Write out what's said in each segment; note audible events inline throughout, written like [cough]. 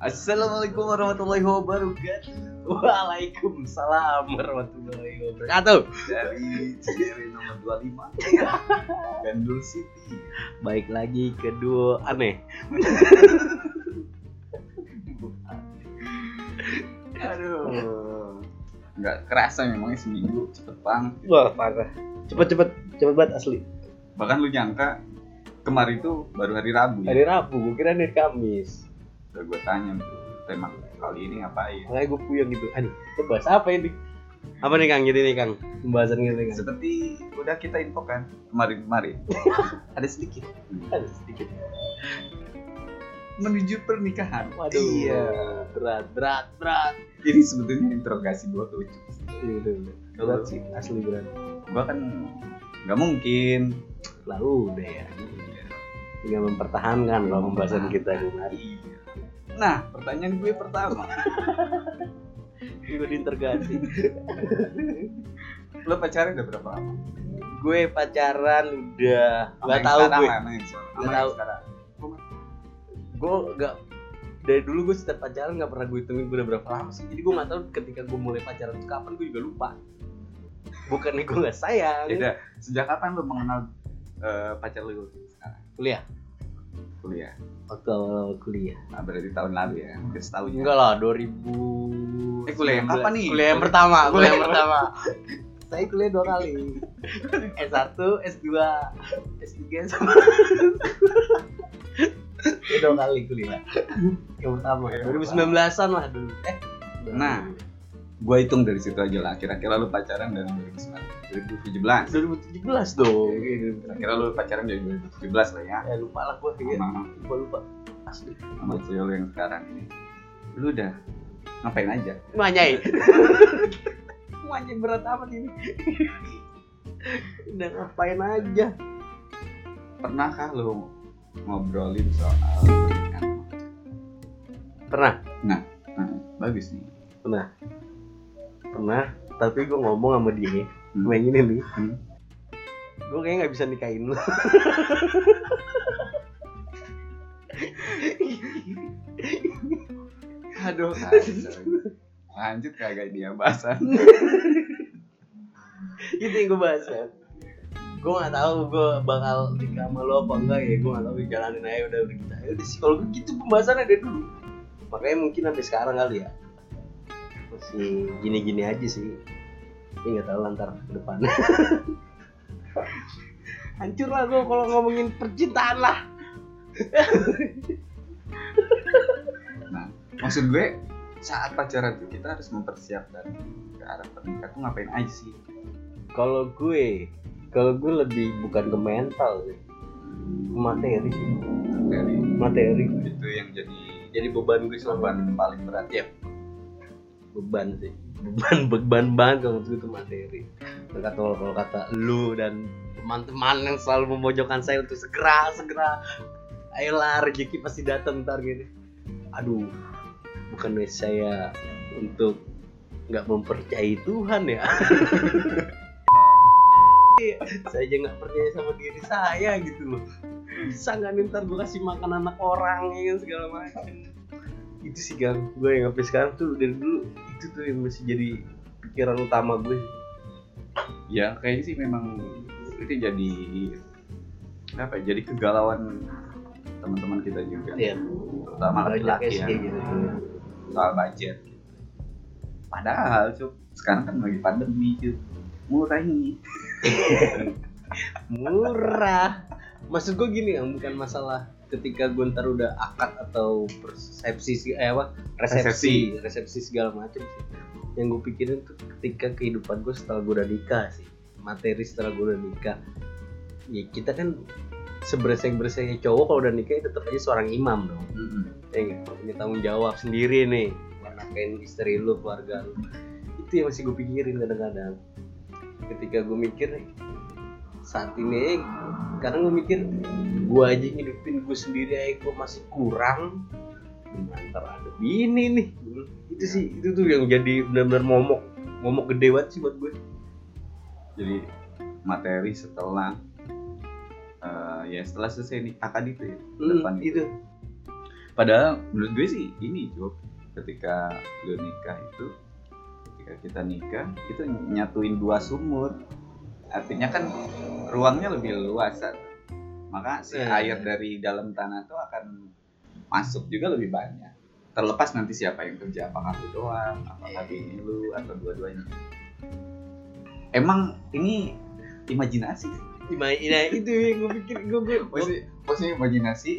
Assalamualaikum warahmatullahi wabarakatuh. Waalaikumsalam warahmatullahi wabarakatuh. dari Cirebon nomor 25 [laughs] Gandul City Baik lagi ke duo aneh. [laughs] aduh nggak kerasa memangnya seminggu cepet banget Wah parah. Cepet cepet cepet banget asli. bahkan lu nyangka kemarin itu baru hari Rabu ya Hari Rabu, gue kira hari Kamis. Udah gue tanya tuh tema kali ini ngapain Makanya gue puyeng gitu. Ani, kita bahas apa ini? Apa nih Kang? Jadi nih Kang, pembahasan gitu Kang. seperti udah kita infokan kemarin-kemarin [laughs] ada sedikit Ada sedikit. menuju pernikahan Waduh. iya Berat, berat, berat. ini sebetulnya interogasi gue Ucup Iya betul. Berat sih, asli berat. gue kan nggak mungkin Lalu udah ya. Tinggal mempertahankan kalau pembahasan kita kemarin. Iya. Nah, pertanyaan gue pertama, Gue diinterogasi. lo pacaran udah berapa lama? gue pacaran udah nggak tahu gue. Nggak tahu. Gue nggak dari dulu gue setiap pacaran nggak pernah gue hitungin gue udah berapa lama sih. Jadi gue nggak tahu ketika gue mulai pacaran itu kapan gue juga lupa. Bukannya gue nggak sayang. Ya udah, sejak kapan lo mengenal eh, pacar lo sekarang? Kuliah. Kuliah. Waktu awal kuliah. Nah, berarti tahun lalu ya, hampir setahun ya. Enggak lah, 2000 Eh, kuliah yang kapan nih? Kuliah yang pertama, kuliah Kuliah yang pertama. Saya kuliah dua kali. S1, S2, S3 sama dua kali kuliah. Yang pertama, Yang 2019-an lah dulu. Eh, Nah. Gue hitung dari situ aja lah, kira-kira lo pacaran dari 2017. 2017 dong. Kira-kira lo pacaran dari 2017 lah ya. Ya lupa lah gue kayak Sama, lupa lupa. Asli. sama cewek lo yang sekarang ini. Lu udah ngapain aja? Manyai. Manyai [laughs] berat amat ini. Udah ngapain aja? Pernahkah lo ngobrolin soal pernikahan? Pernah. Nah, bagus nih. pernah tapi gue ngomong sama dia. Hmm. gue yang ini nih. Hmm. gue kayaknya nggak bisa nikahin lu. Aduh, [laughs] lanjut kagak dia bahasan. itu yang gue bahas kan gue nggak tahu gue bakal nikah sama lo apa enggak ya. Gue nggak tahu jalanin aja udah udah kita ya udah sih kalau gitu pembahasannya dari dulu. Makanya mungkin sampai sekarang kali ya masih gini-gini aja sih tapi nggak tahu lantar ke depan [laughs] hancur lah gue kalau ngomongin percintaan lah [laughs] Nah, maksud gue saat pacaran tuh kita harus mempersiapkan ke arah pernikahan tuh ngapain aja sih? Kalau gue, kalau gue lebih bukan ke mental sih, ke materi sih, Dari materi. itu yang jadi Jadi beban gue selama paling berat ya. Beban sih, beban [laughs] beban banget kalau itu materi. Kata kalau kata lu dan teman-teman yang selalu memojokkan saya untuk segera segera, ayolah rezeki pasti datang ntar gitu. Aduh, bukan saya untuk nggak mempercayai Tuhan ya. [laughs] saya aja nggak percaya sama diri saya gitu loh bisa nggak ntar gue kasih makan anak orang ya kan segala macam itu sih gang gue yang sampai sekarang tuh dari dulu itu tuh yang masih jadi pikiran utama gue Ya kayaknya sih memang itu jadi apa? ya, Jadi kegalauan teman-teman kita juga. Iya. Terutama laki-laki ya. gitu soal budget. Padahal cuy, sekarang kan lagi pandemi cuy. Murah ini. [laughs] murah maksud gue gini yang bukan masalah ketika gue ntar udah akad atau persepsi sih- eh apa resepsi resepsi. segala macam sih. Yang gue pikirin tuh ketika kehidupan gue setelah gue udah nikah sih materi setelah gue udah nikah. Ya kita kan seberesek bereseknya cowok kalau udah nikah ya tetap aja seorang imam dong. Ya nggak? punya tanggung jawab sendiri nih. Nafkain istri lu keluarga lu. Itu yang masih gue pikirin kadang-kadang. Ketika gue mikir saat ini kadang gue mikir gue aja ngidupin gue sendiri aja gue masih kurang. Ntar ada bini nih. Itu sih itu tuh yang jadi benar-benar momok. Momok gede banget sih buat gue Jadi materi setelah eh, ya setelah selesai nih akad itu ya. Hmm, Depan itu. padahal menurut gue sih ini Cuk. Ketika lu nikah itu ketika kita nikah itu nyatuin dua sumur. Artinya kan ruangnya lebih luas. Maka si Iya. air dari dalam tanah itu akan masuk juga lebih banyak terlepas nanti siapa yang kerja apakah lu doang apakah bini lu atau dua-duanya emang ini imajinasi sih. Ima- nah itu yang gue pikir gue gue [laughs] Maksudnya, maksudnya imajinasi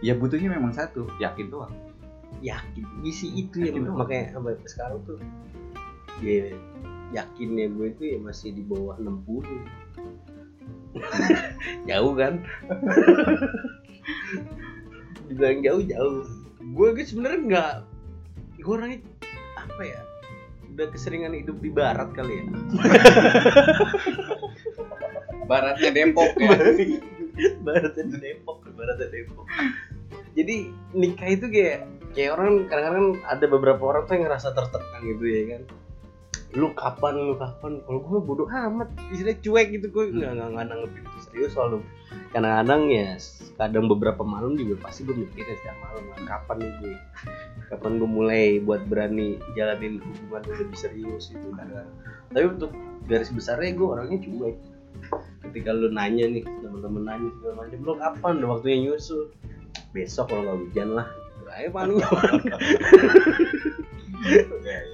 ya butuhnya memang satu yakin doang yakin isi itu ya doang. makanya sampai sekarang tuh ya yakinnya gue itu ya masih di bawah 60 [laughs] jauh kan? [laughs] Dibilang jauh jauh. Gue gue sebenarnya nggak gue orangnya apa ya? Udah keseringan hidup di barat kali ya. [laughs] Baratnya Depok ya. Baratnya di Depok baratnya Depok. Jadi nikah itu kayak kayak orang kadang-kadang ada beberapa orang tuh yang ngerasa tertekan gitu ya kan lu kapan lu kapan? Kalau gue bodoh amat. Istilahnya cuek gitu gue nggak nggak nggak nanggepin itu serius soalnya kadang-kadang ya kadang beberapa malam juga pasti gue mikirin setiap malam "Ah, kapan nih gue kapan gue mulai buat berani jalanin hubungan yang lebih serius gitu kan tapi untuk garis besarnya gue orangnya cuek. Ketika lu nanya nih temen-temen nanya segala macam lu kapan udah waktunya nyusul? Besok kalau nggak hujan lah. Ayo paling ya, ya, ya.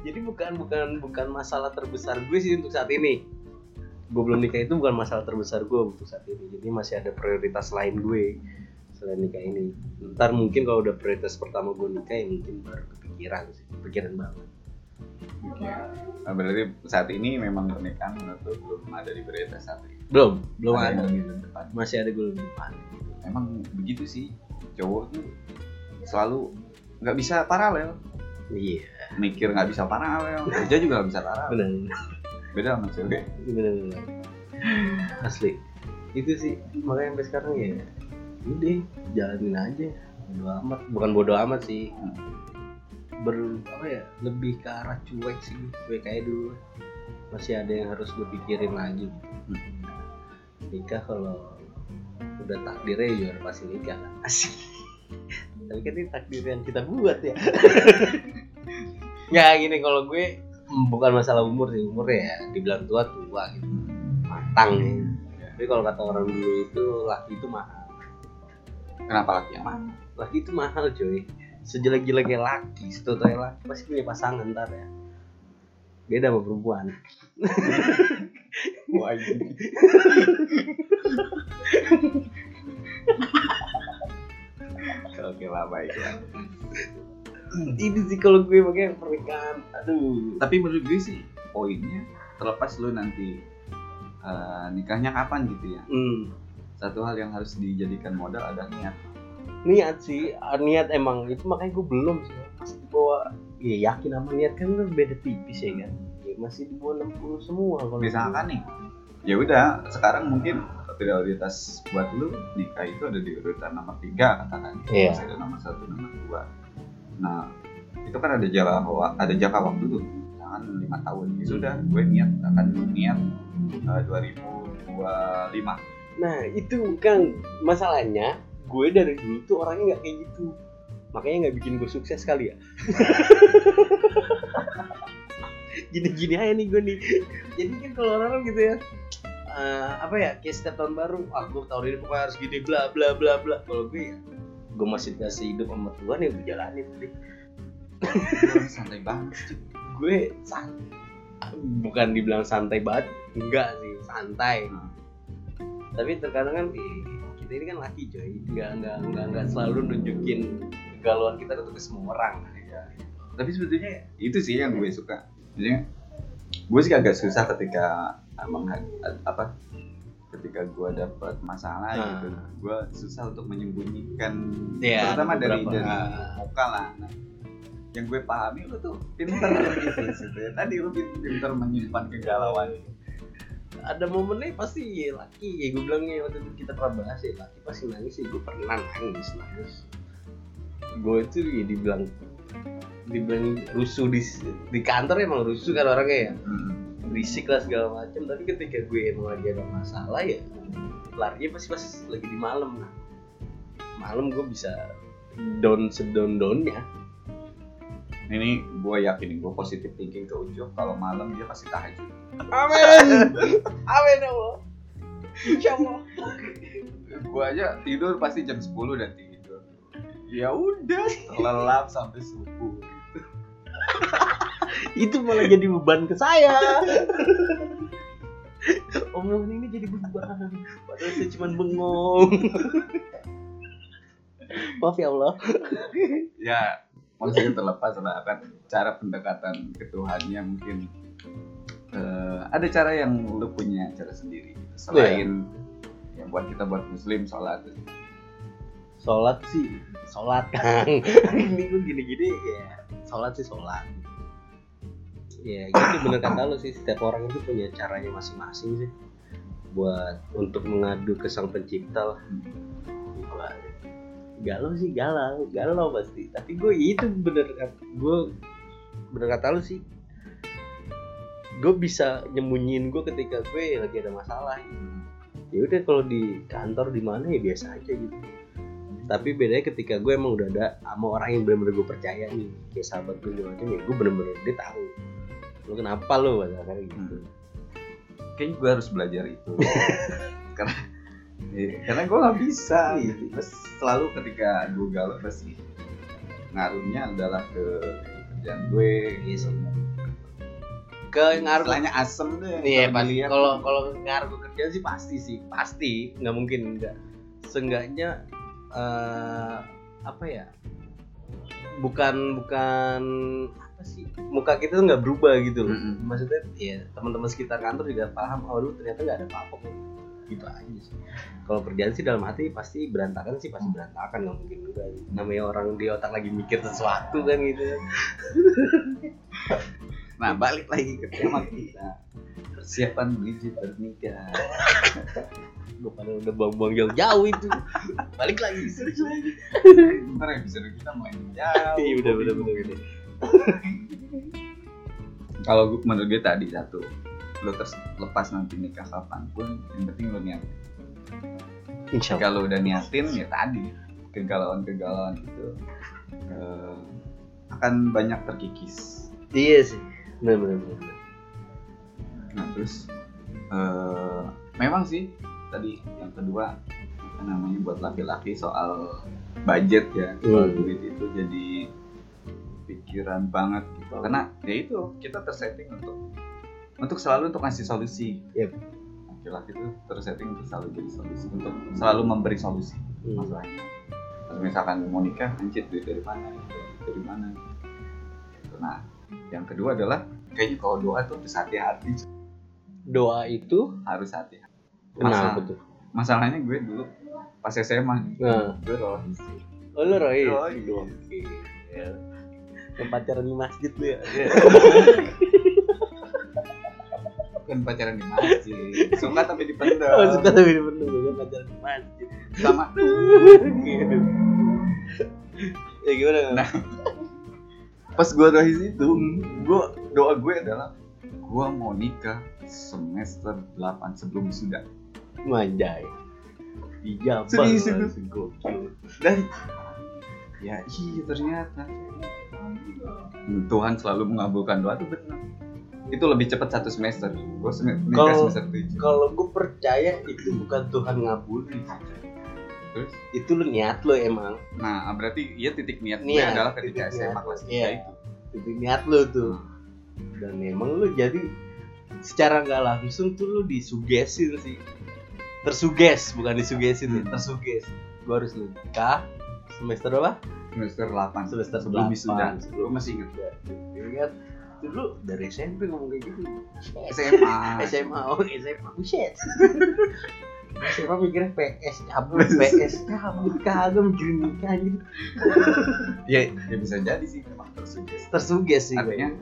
Jadi bukan bukan bukan masalah terbesar gue sih untuk saat ini. Gue belum nikah itu bukan masalah terbesar gue untuk saat ini. Jadi masih ada prioritas lain gue selain nikah ini. Ntar mungkin kalau udah prioritas pertama gue nikah ya mungkin baru kepikiran sih. Kepikiran banget. Oke. Nah, berarti saat ini memang pernikahan menurut lu belum ada di prioritas satu ya? belum belum Ada ada. lebih depan. masih ada gue lebih depan. Emang begitu sih. Cowok tuh selalu nggak bisa paralel. Iya mikir nggak bisa paralel kerja juga nggak bisa paralel benar beda sama cewek. Benar benar asli. Itu sih makanya sampai sekarang ya udah jalanin aja. Bodo amat. Bukan bodo amat sih. Ber apa ya lebih ke arah cuek sih cuek kayak dulu. Masih ada yang harus gue pikirin lagi. Nikah kalau udah takdirnya ya udah pasti nikah asik. Tapi kan ini takdir yang kita buat ya [laughs] ya gini kalau gue mm, bukan masalah umur sih umur ya dibilang tua tua gitu. Matang. Ya tapi kalau kata orang dulu itu laki itu mahal. Kenapa laki yang mana laki itu mahal coy. Sejelek-jeleknya laki setotoy laki pasti punya pasangan ntar ya. Beda sama perempuan. [laughs] Wah [laughs] oke lah baik ya [clears throat] ini sih kalau gue pakai pernikahan. Aduh. Tapi menurut gue sih poinnya terlepas lu nanti eh, nikahnya kapan gitu ya. Hmm. satu hal yang harus dijadikan modal adalah niat. Niat sih ah, niat emang itu makanya gue belum sih. Masih di bawah ya yakin sama niat kan kan beda tipis ya kan. Ya, masih di bawah 60 semua kalau misalkan nih ya udah sekarang mungkin prioritas buat lu nikah itu ada di urutan nomor tiga katakan. Iya. masih ada nomor satu nomor dua nah itu kan ada jangka ada jangka waktu tuh jangan lima tahun ya sudah. Gue niat akan niat eh, 2025 Nah itu kan masalahnya gue dari dulu tuh orangnya nggak kayak gitu. Makanya nggak bikin gue sukses kali ya. [laughs] Gini-gini aja nih gue nih. Jadi kan kalau orang gitu ya eh, apa ya kayak setiap tahun baru gue tahun ini pokoknya harus gini bla bla bla bla. Kalau gue ya gue masih dikasih hidup sama Tuhan ya gue jalanin deh Gue santai banget gue san bukan dibilang santai banget enggak sih santai. Hmm. tapi terkadang kan kita ini kan laki coy. Nggak nggak nggak nggak selalu nunjukin kegalauan kita tuh ke semua orang Ya. tapi sebetulnya itu sih yang gue suka. Maksudnya gue sih agak susah ketika emang apa ketika gue dapat masalah Nah. gitu gue susah untuk menyembunyikan Iya, terutama dari beberapa. dari muka lah nah, yang gue pahami lu tuh pinter [laughs] gitu gitu ya. tadi lu pin- pinter menyimpan kegalauan ada momennya pasti ya, laki ya gue bilangnya waktu itu kita pernah bahas ya laki pasti nangis sih gue pernah nangis nangis gue itu ya dibilang dibilang rusuh di di kantor emang rusuh kan orangnya ya berisik lah segala macam tapi ketika gue emang lagi ada masalah ya larinya pasti pas lagi di malam. Nah malam gue bisa down sedown downnya ini gue yakin gue positif thinking ke Ucup kalau malam dia pasti tahajud amin. [laughs] Amin ya Allah. Insya Allah. Gue aja tidur pasti jam 10 udah tidur. Ya udah [laughs] lelap sampai subuh itu malah jadi beban ke saya. Omongan ini jadi beban. Padahal saya cuma bengong. Maaf ya Allah. Ya maksudnya terlepas lah kan cara pendekatan ke Tuhannya mungkin. Eh, ada cara yang lu punya cara sendiri selain yang buat kita buat muslim sholat. Sholat sih sholat. Kang [laughs] ini gue gini-gini ya. Sholat sih sholat ya gitu bener kata lo sih setiap orang itu punya caranya masing-masing sih. Buat untuk mengadu ke sang pencipta lah. Galau sih galau galau pasti. Tapi gue itu bener kata gue bener kata lo sih. Gue bisa nyembunyiin gue ketika gue lagi ada masalah. Ya udah kalau di kantor di mana ya biasa aja gitu. Tapi bedanya ketika gue emang udah ada sama orang yang bener-bener gue percaya nih kayak sahabat gue macam ya gue bener-bener dia tahu lu kenapa lu kayak gitu Hmm. kayaknya gue harus belajar itu [laughs] karena ya, karena gue nggak bisa gitu. Terus selalu ketika gue galau pasti ngaruhnya adalah ke kerjaan gue Iya sih. ke ngaruh Istilahnya asem deh Iya, kalau pasti. Kalau kalau ngaruh ke kerjaan sih pasti sih, pasti. Nggak mungkin enggak. Seenggaknya eh apa ya? Bukan bukan sih? Muka kita tuh nggak berubah gitu loh. Mm-mm. Maksudnya ya teman-teman sekitar kantor juga paham. Oh, lu ternyata nggak ada apa-apa kok. Gitu aja sih. Kalau kerjaan sih dalam hati pasti berantakan sih pasti berantakan nggak mungkin enggak. Namanya orang di otak lagi mikir sesuatu kan gitu. [laughs] Nah balik lagi ke tema kita persiapan menuju bernikah. [laughs] Gue pada udah buang-buang jauh-jauh itu. Balik lagi, serius lagi. [laughs] Ntar episode kita main jauh. Iya udah udah udah udah. [laughs] Kalau gue- menurut gue tadi satu, lo terus lepas nanti nikah kapan pun, yang penting lo niat. Insya Allah. Kalau udah niatin ya tadi kegalauan-kegalauan itu eh, akan banyak terkikis. Iya sih. Benar benar benar. Nah terus eh, memang sih tadi yang kedua namanya buat laki-laki soal budget ya soal Hmm. duit itu jadi pikiran banget gitu karena ya itu kita tersetting untuk untuk selalu untuk ngasih solusi Yep. laki-laki itu tersetting untuk selalu jadi solusi untuk selalu memberi solusi Hmm. masalahnya Terus misalkan mau nikah anjir duit dari mana duit dari mana gitu. nah yang kedua adalah kayaknya kalau doa tuh harus hati-hati Doa itu harus hati kenapa Masalah- tuh? masalahnya gue dulu pas SMA Nah. gue rohis Oh lu Roy. Roy. Oke. Ya. Yang pacaran di masjid lu ya. bukan pacaran di masjid suka tapi dipendam Oh suka tapi di penuh gue pacaran di masjid. sama Gitu. Ya gimana? Nah. pas gue rohis itu gue doa gue adalah gue mau nikah semester 8 sebelum wisuda Manjai. Iya, Serius itu? dan ya iya ternyata Tuhan selalu mengabulkan doa itu benar itu lebih cepat satu semester gue sem nikah Kalau- semester tujuh Kalau gue percaya itu bukan Tuhan ngabulin. terus Itu lu niat lo emang. nah berarti iya titik niat gue Niat, adalah ketika titik SMA niat. kelas 3 Iya. itu Itu niat lo tuh. Dan emang lu jadi secara nggak langsung tuh lu disugesin sih. Tersuges, bukan disugesin, ya, Hmm. tersuges. Gue harus nikah semester berapa? Semester 8 Semester sebelum 8, wisuda. Sebelum gue masih inget Ingat dulu dari SMP ngomong kayak gitu. SMA SMA, oh SMA, buset. SMA mikirnya PS cabut, [laughs] PS cabut, kagak mikirin nikah gitu. ya, ya bisa jadi sih memang tersuggest Tersuges sih. artinya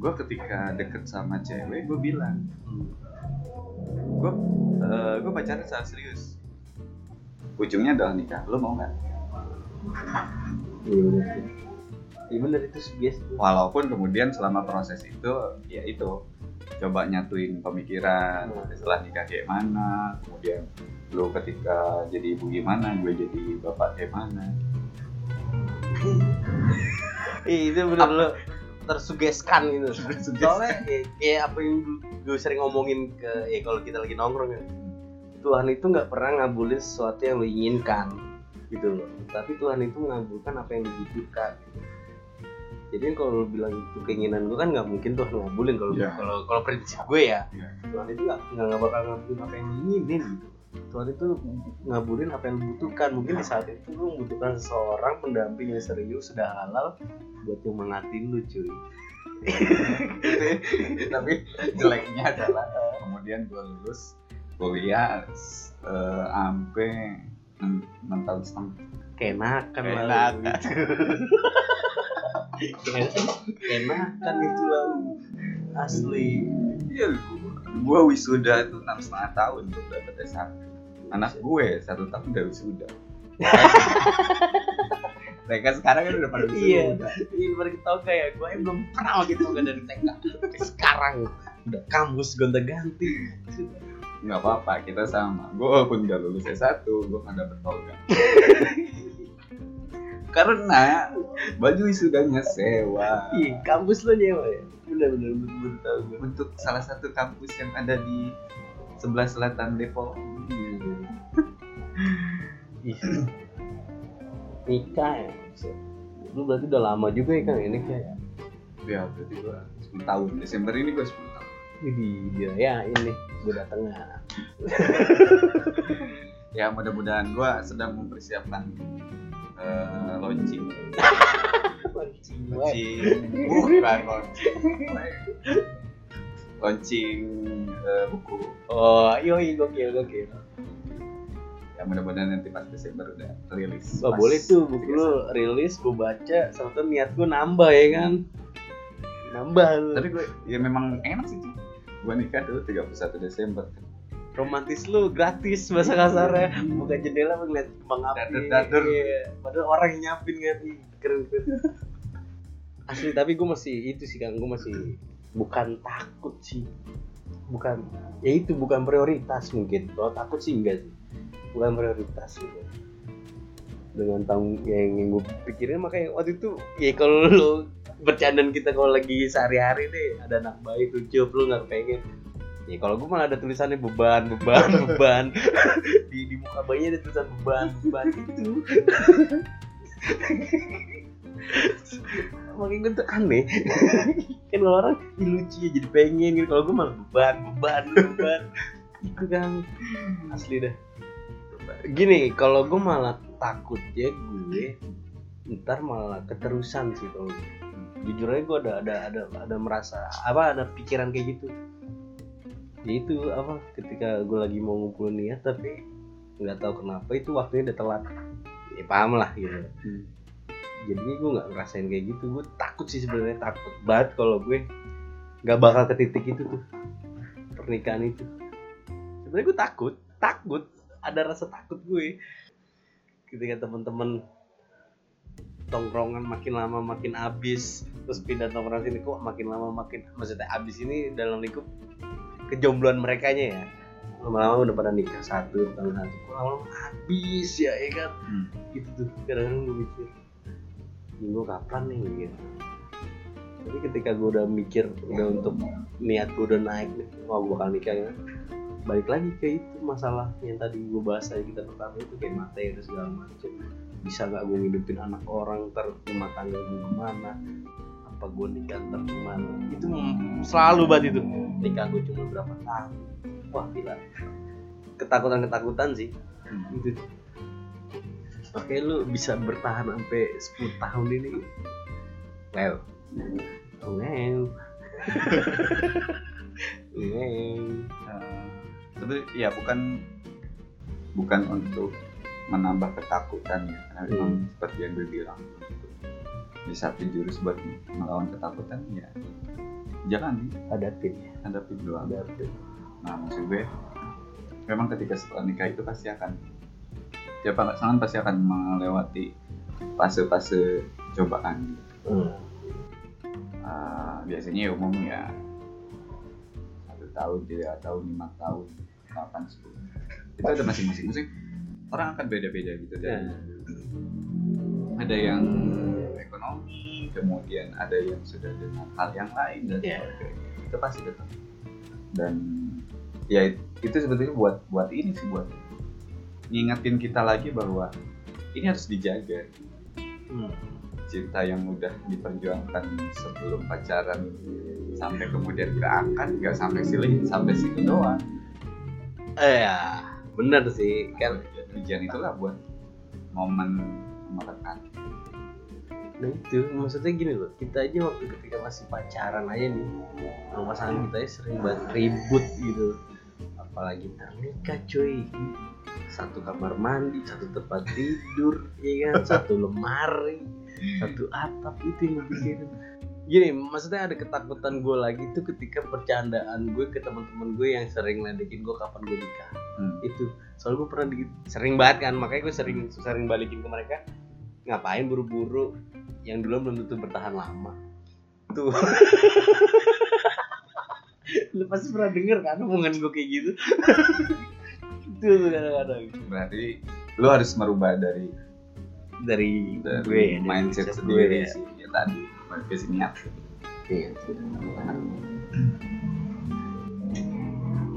gue ketika deket sama cewek gue bilang gue gue pacaran secara serius. Ujungnya adalah nikah lo mau nggak Iya bener sih. Iya itu tuh. walaupun kemudian selama proses itu ya itu coba nyatuin pemikiran Hmm. setelah nikah kayak mana kemudian lu ketika jadi ibu gimana gue jadi bapak kayak mana Ih, itu bener lo tersugeskan gitu soalnya kayak, kayak apa yang gue sering ngomongin ke ya kalau kita lagi nongkrong ya Tuhan itu nggak pernah ngabulin sesuatu yang lo inginkan gitu loh. Tapi Tuhan itu mengabulkan apa yang dibutuhkan jadi kalau bilang itu keinginan gue kan nggak mungkin Tuhan ngabulin kalau Iya. kalau kalau prinsip gue ya. Iya. Tuhan itu nggak nggak bakal ngabulin apa yang lo inginin gitu. Tuhan itu ngabulin apa yang lo butuhkan. Mungkin di saat itu lo membutuhkan seseorang pendamping yang serius sudah halal buat nyemangatin lu cuy. [laughs] Tapi jeleknya adalah kemudian gue lulus kuliah sampai enam enam tahun setengah. Kenakan lah Kenakan. gitu. kenakan itu lah asli. Iya, gue wisuda itu enam setengah tahun untuk dapet S1 anak gue satu tahun udah wisuda. [laughs] Mereka sekarang kan udah pada wisuda. Iya. ini baru kita tahu kayak gue yang belum kenal gitu kan dari TK sekarang. Udah. Kampus gonta ganti nggak apa-apa kita sama. Gue walaupun udah lulus S1 gue kan dapet program. [laughs] Karena baju wisudanya sewa. Iya kampus lo nyewa ya bener bener bener, tahu gue untuk salah satu kampus yang ada di sebelah selatan Depok. Nikah ya lu berarti udah lama juga ya kang ini kayak ya? Berarti gue 10 tahun. Desember ini gue 10 tahun Widih, dia ya ini gue datang [laughs] ya. mudah-mudahan gue sedang mempersiapkan eh, launching [laughs] Launching launching bukan launching launching eh, buku Oh, yoi gokil gokil. ya mudah-mudahan nanti pas Desember udah rilis Wah Pas boleh tuh buku 31. lu rilis, gue baca, sama tuh niat gue nambah ya kan. Nambah lu. tapi gue ya memang enak sih. Gue nikah dulu 31 Desember romantis lu gratis bahasa kasarnya. Buka jendela ngeliat kembang api. Dadur-dadur. Iya. Padahal orang yang nyapin kan keren keren. Asli tapi gue masih itu sih kan gue masih bukan takut sih bukan ya itu bukan prioritas mungkin kalau takut sih enggak sih bukan prioritas gitu dengan tanggung yang, yang gue pikirin makanya waktu itu ya kalau lo bercandaan kita kalau lagi sehari-hari deh ada anak bayi tujuh lu nggak pengen. Ya kalau gue malah ada tulisannya beban beban [laughs] beban. Di di muka bayinya ada tulisan beban beban itu [laughs] makin gue tuh aneh. Kan kalau orang "Ih, lucu ya jadi pengen gitu. Kalau gue malah beban beban beban. Itu kan. Asli dah. Gini kalau gue malah takut ya gue ntar malah keterusan sih kalau gue. Jujur aja gue ada ada ada ada merasa apa ada pikiran kayak gitu. Ya itu apa ketika gue lagi mau ngumpulin niat tapi nggak tahu kenapa itu waktunya udah telat. Ya paham lah gitu. Jadinya gue nggak ngerasain kayak gitu. Gue takut sih sebenarnya takut banget kalau gue nggak bakal ke titik itu tuh pernikahan itu. Sebenarnya gue takut takut ada rasa takut gue. Ketika teman-teman tongkrongan makin lama makin habis terus pindah tongkrongan sini kok makin lama makin maksudnya habis ini dalam lingkup kejombloan mereka ya? Lama-lama udah pada nikah satu tahun satu kok lama-lama habis ya ya kan? Hmm. gitu tuh kadang-kadang gue mikir minggu kapan nih? Gitu. Tapi ketika gue udah mikir udah untuk niat gue udah naik nih mau gue bakal nikah ya balik lagi ke itu masalah yang tadi gue bahas tadi kita pertama itu kayak materi dan segala macem bisa nggak gue ngidupin anak orang ntar rumah tangga gue ke mana apa gue nikah ntar ke mana? Itu selalu banget itu. Nikah gue cuma berapa tahun. Wah gila. Ketakutan ketakutan sih. Hmm. gitu Makanya lu bisa bertahan sampai 10 tahun ini. Wow Wow Wow Eh, tapi ya bukan bukan untuk menambah ketakutan ya karena memang Hmm. seperti yang gue bilang di satu jurus buat melawan ketakutan ya jangan ya hadapin doang Hadapin nah maksud gue memang ketika setelah nikah itu pasti akan ya pasangan pasti akan melewati fase-fase cobaan gitu. hmm. Ah, biasanya ya umum ya tahun tiga tahun lima tahun delapan sepuluh itu ada masing-masing musik orang akan beda-beda gitu dan Ya. ada yang ekonomi kemudian ada yang sudah dengan hal yang lain dan Ya. sebagainya itu pasti tetap dan ya itu sebetulnya buat buat ini sih buat ngingetin kita lagi bahwa ini harus dijaga Hmm. cinta yang udah diperjuangkan sebelum pacaran sampai kemudian ke akad nggak sampai sini sampai situ doang Eh, ya, bener sih kan. tujuan itulah buat momen melekat Nah itu maksudnya gini loh, kita aja waktu ketika masih pacaran aja nih, sama pasangan kita aja sering banget ribut gitu. Apalagi nikah cuy. Satu kamar mandi, satu tempat tidur, ya kan, [laughs] satu lemari, satu atap itu yang pikirin. Gini, maksudnya ada ketakutan gue lagi tuh ketika bercandaan gue ke teman-teman gue yang sering ledekin gue kapan gue nikah. Hmm. Itu, soalnya gue pernah di- sering banget kan, makanya gue sering sering balikin ke mereka. Ngapain buru-buru? Yang dulu belum tentu bertahan lama. Tuh. [laughs] Lu pasti pernah denger kan omongan gue kayak gitu? [laughs] Itu tuh kadang-kadang. Berarti lu harus merubah dari dari, dari gue ya, mindset mindset sendiri gue ya. sih ya tadi modifikasi niat Iya.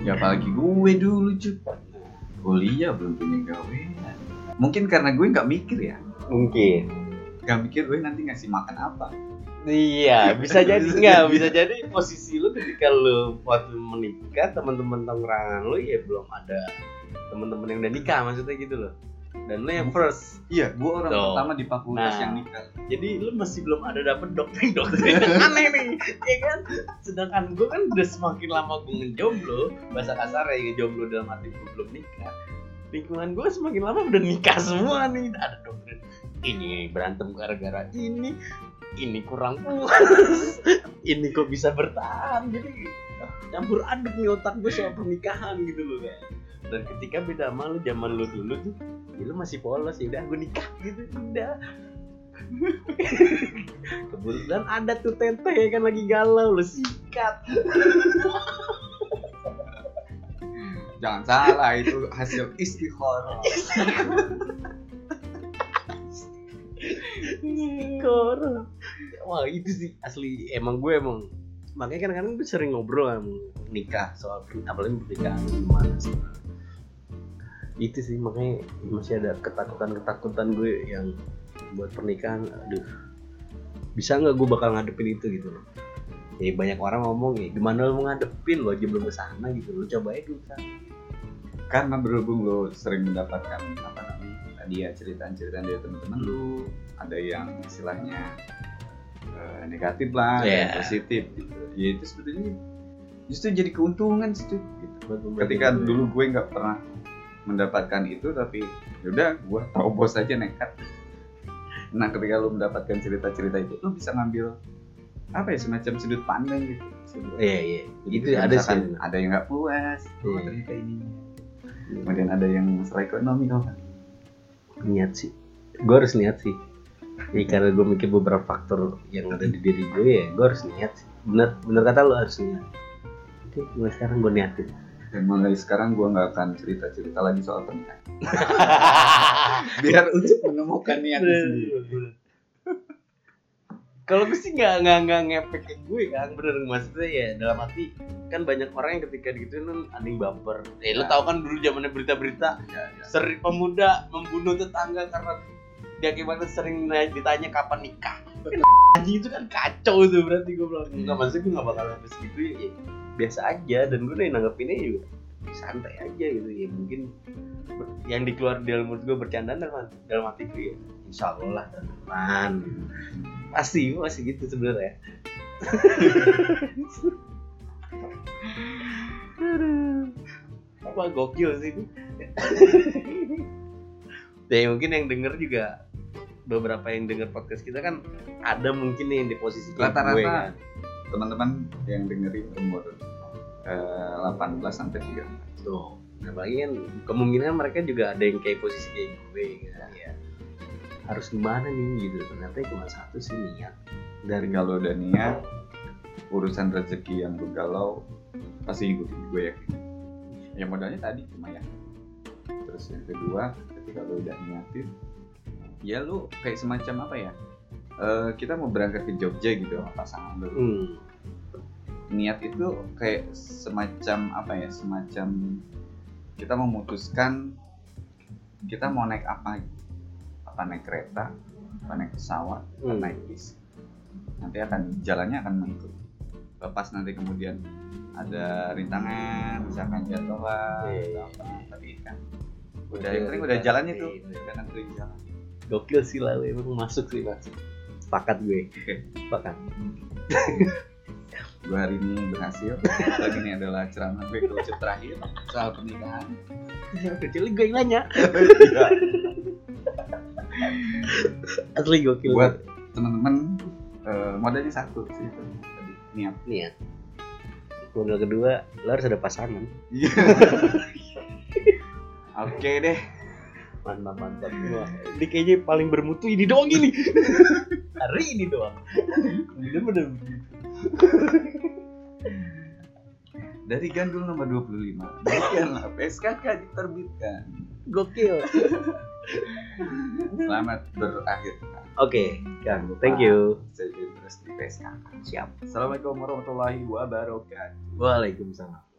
ya apalagi gue dulu cuy kuliah belum punya gawe mungkin karena gue nggak mikir ya. Mungkin. Nggak mikir gue nanti ngasih makan apa. Iya, bisa [laughs] jadi jadi. bisa jadi posisi lu ketika lu waktu menikah, teman-teman tongkrongan lu ya belum ada teman-teman yang udah nikah maksudnya gitu loh. Dan lu yang first. iya gue orang Tuh. pertama di fakultas Nah. yang nikah Jadi lu masih belum ada dapet doktrin-doktrin yang aneh nih, [laughs] ya kan? Sedangkan gue kan udah semakin lama gue ngejomblo, bahasa kasar ya ngejomblo dalam arti gue belum nikah. Lingkungan gue semakin lama udah nikah semua nih, ada doktrin ini berantem gara-gara ini, ini kurang puas, [laughs] ini kok bisa bertahan, jadi campur aduk nih otak gue soal pernikahan gitu loh kan. Dan ketika beda sama lu zaman lu dulu tuh, ya lu masih polos ya udah gue nikah gitu, udah. [laughs] Kebetulan ada tuh teteh kan lagi galau lu sikat. [laughs] Jangan salah itu hasil istikharah skor wah itu sih asli emang gue emang makanya kadang-kadang gue sering ngobrol sama nikah soal apalagi pernikahan gimana sih itu sih makanya masih ada ketakutan-ketakutan gue yang buat pernikahan aduh. Bisa nggak gue bakal ngadepin itu gitu loh? Ya banyak orang ngomong ya gimana lo mau ngadepin? Lo aja belum ke sana gitu lo coba aja dulu kan karena berhubung lo sering mendapatkan apa namanya tadi ya cerita-cerita dari teman-teman lu ada yang istilahnya eh, negatif lah yang Iya. positif gitu. Ya itu sebetulnya justru jadi keuntungan sih gitu. Ketika dulu gue nggak pernah mendapatkan itu tapi yaudah gue terobos aja nekat. Nah ketika lu mendapatkan cerita-cerita itu lu bisa ngambil apa ya semacam sudut pandang gitu. Iya iya. Jadi itu kayak ada sih. ada yang nggak puas oh Iya. ternyata ini. Kemudian ada yang masalah ekonomi kan niat sih. Gue harus niat sih. Ya karena gue mikir beberapa faktor yang ada di diri gue ya gue harus niat sih. Bener bener kata lo harus niat. Oke mulai sekarang gue niatin dan mulai sekarang gue nggak akan cerita-cerita lagi soal pernikahan [laughs] biar Ucup menemukan niatnya sendiri kalau gue sih nggak nggak nggak ngepek ke gue kan bener maksudnya ya dalam arti kan banyak orang yang ketika gitu kan anjing baper eh lo Ya. tau kan dulu zamannya berita-berita ya, ya. sering pemuda membunuh tetangga karena dia akibatnya sering ditanya kapan nikah Kan anjing itu kan kacau tuh berarti gue bilang nggak maksudnya gue nggak bakal sampai segitu ya, ya biasa aja dan gue udah nanggepinnya juga santai aja gitu ya mungkin yang dikeluar di dalam mulut gue bercandaan dalam dalam hati gue ya insya Allah dan teman gitu. pasti pasti gitu sebenarnya. [laughs] Wah gokil sih ini. [laughs] ya mungkin yang denger juga beberapa yang denger podcast kita kan ada mungkin nih yang di posisi Rata-rata. kan. teman-teman yang dengerin umur eh, 18 sampai 34 Tuh. Nah, apalagi kan kemungkinan mereka juga ada yang kayak posisi kayak gue kan. Ya. Harus gimana nih gitu. Ternyata cuma satu sih niat. dari kalau udah niat urusan rezeki yang bergalau pasti ikutin gue yakin ya modalnya tadi cuma ya terus yang kedua ketika lu udah niatin? Ya lu kayak semacam apa ya? Eh, kita mau berangkat ke Jogja gitu sama pasangan lu. Hmm. niat itu kayak semacam apa ya? Semacam kita memutuskan kita mau naik apa? Apa naik kereta? Apa naik pesawat? Apa Hmm. naik bis? Nanti akan jalannya akan mengikut lepas nanti kemudian ada rintangan misalkan jatuh lah Iya. atau apa tapi kan udah yang penting udah jalannya tuh Iya. udah nentuin jalan Gokil sih lah, emang masuk sih mas. Sepakat gue. Sepakat. gue hari ini berhasil lagi ini adalah ceramah gue kerucut terakhir soal pernikahan Kecuali gue yang nanya. Asli gokil. buat teman-teman eh, modalnya satu sih itu tadi niat niat. Modal kedua, lo harus ada pasangan. [laughs] Oke deh Mantap mantap. Wah, ini kayaknya paling bermutu ini doang ini. Hari ini doang. Kemudian udah dari gandul nomor 25 demikianlah PSKK diterbitkan gokil. selamat berakhir Oke, Kang. Thank you. saya terus di PSKK Siap. Assalamualaikum warahmatullahi wabarakatuh Waalaikumsalam.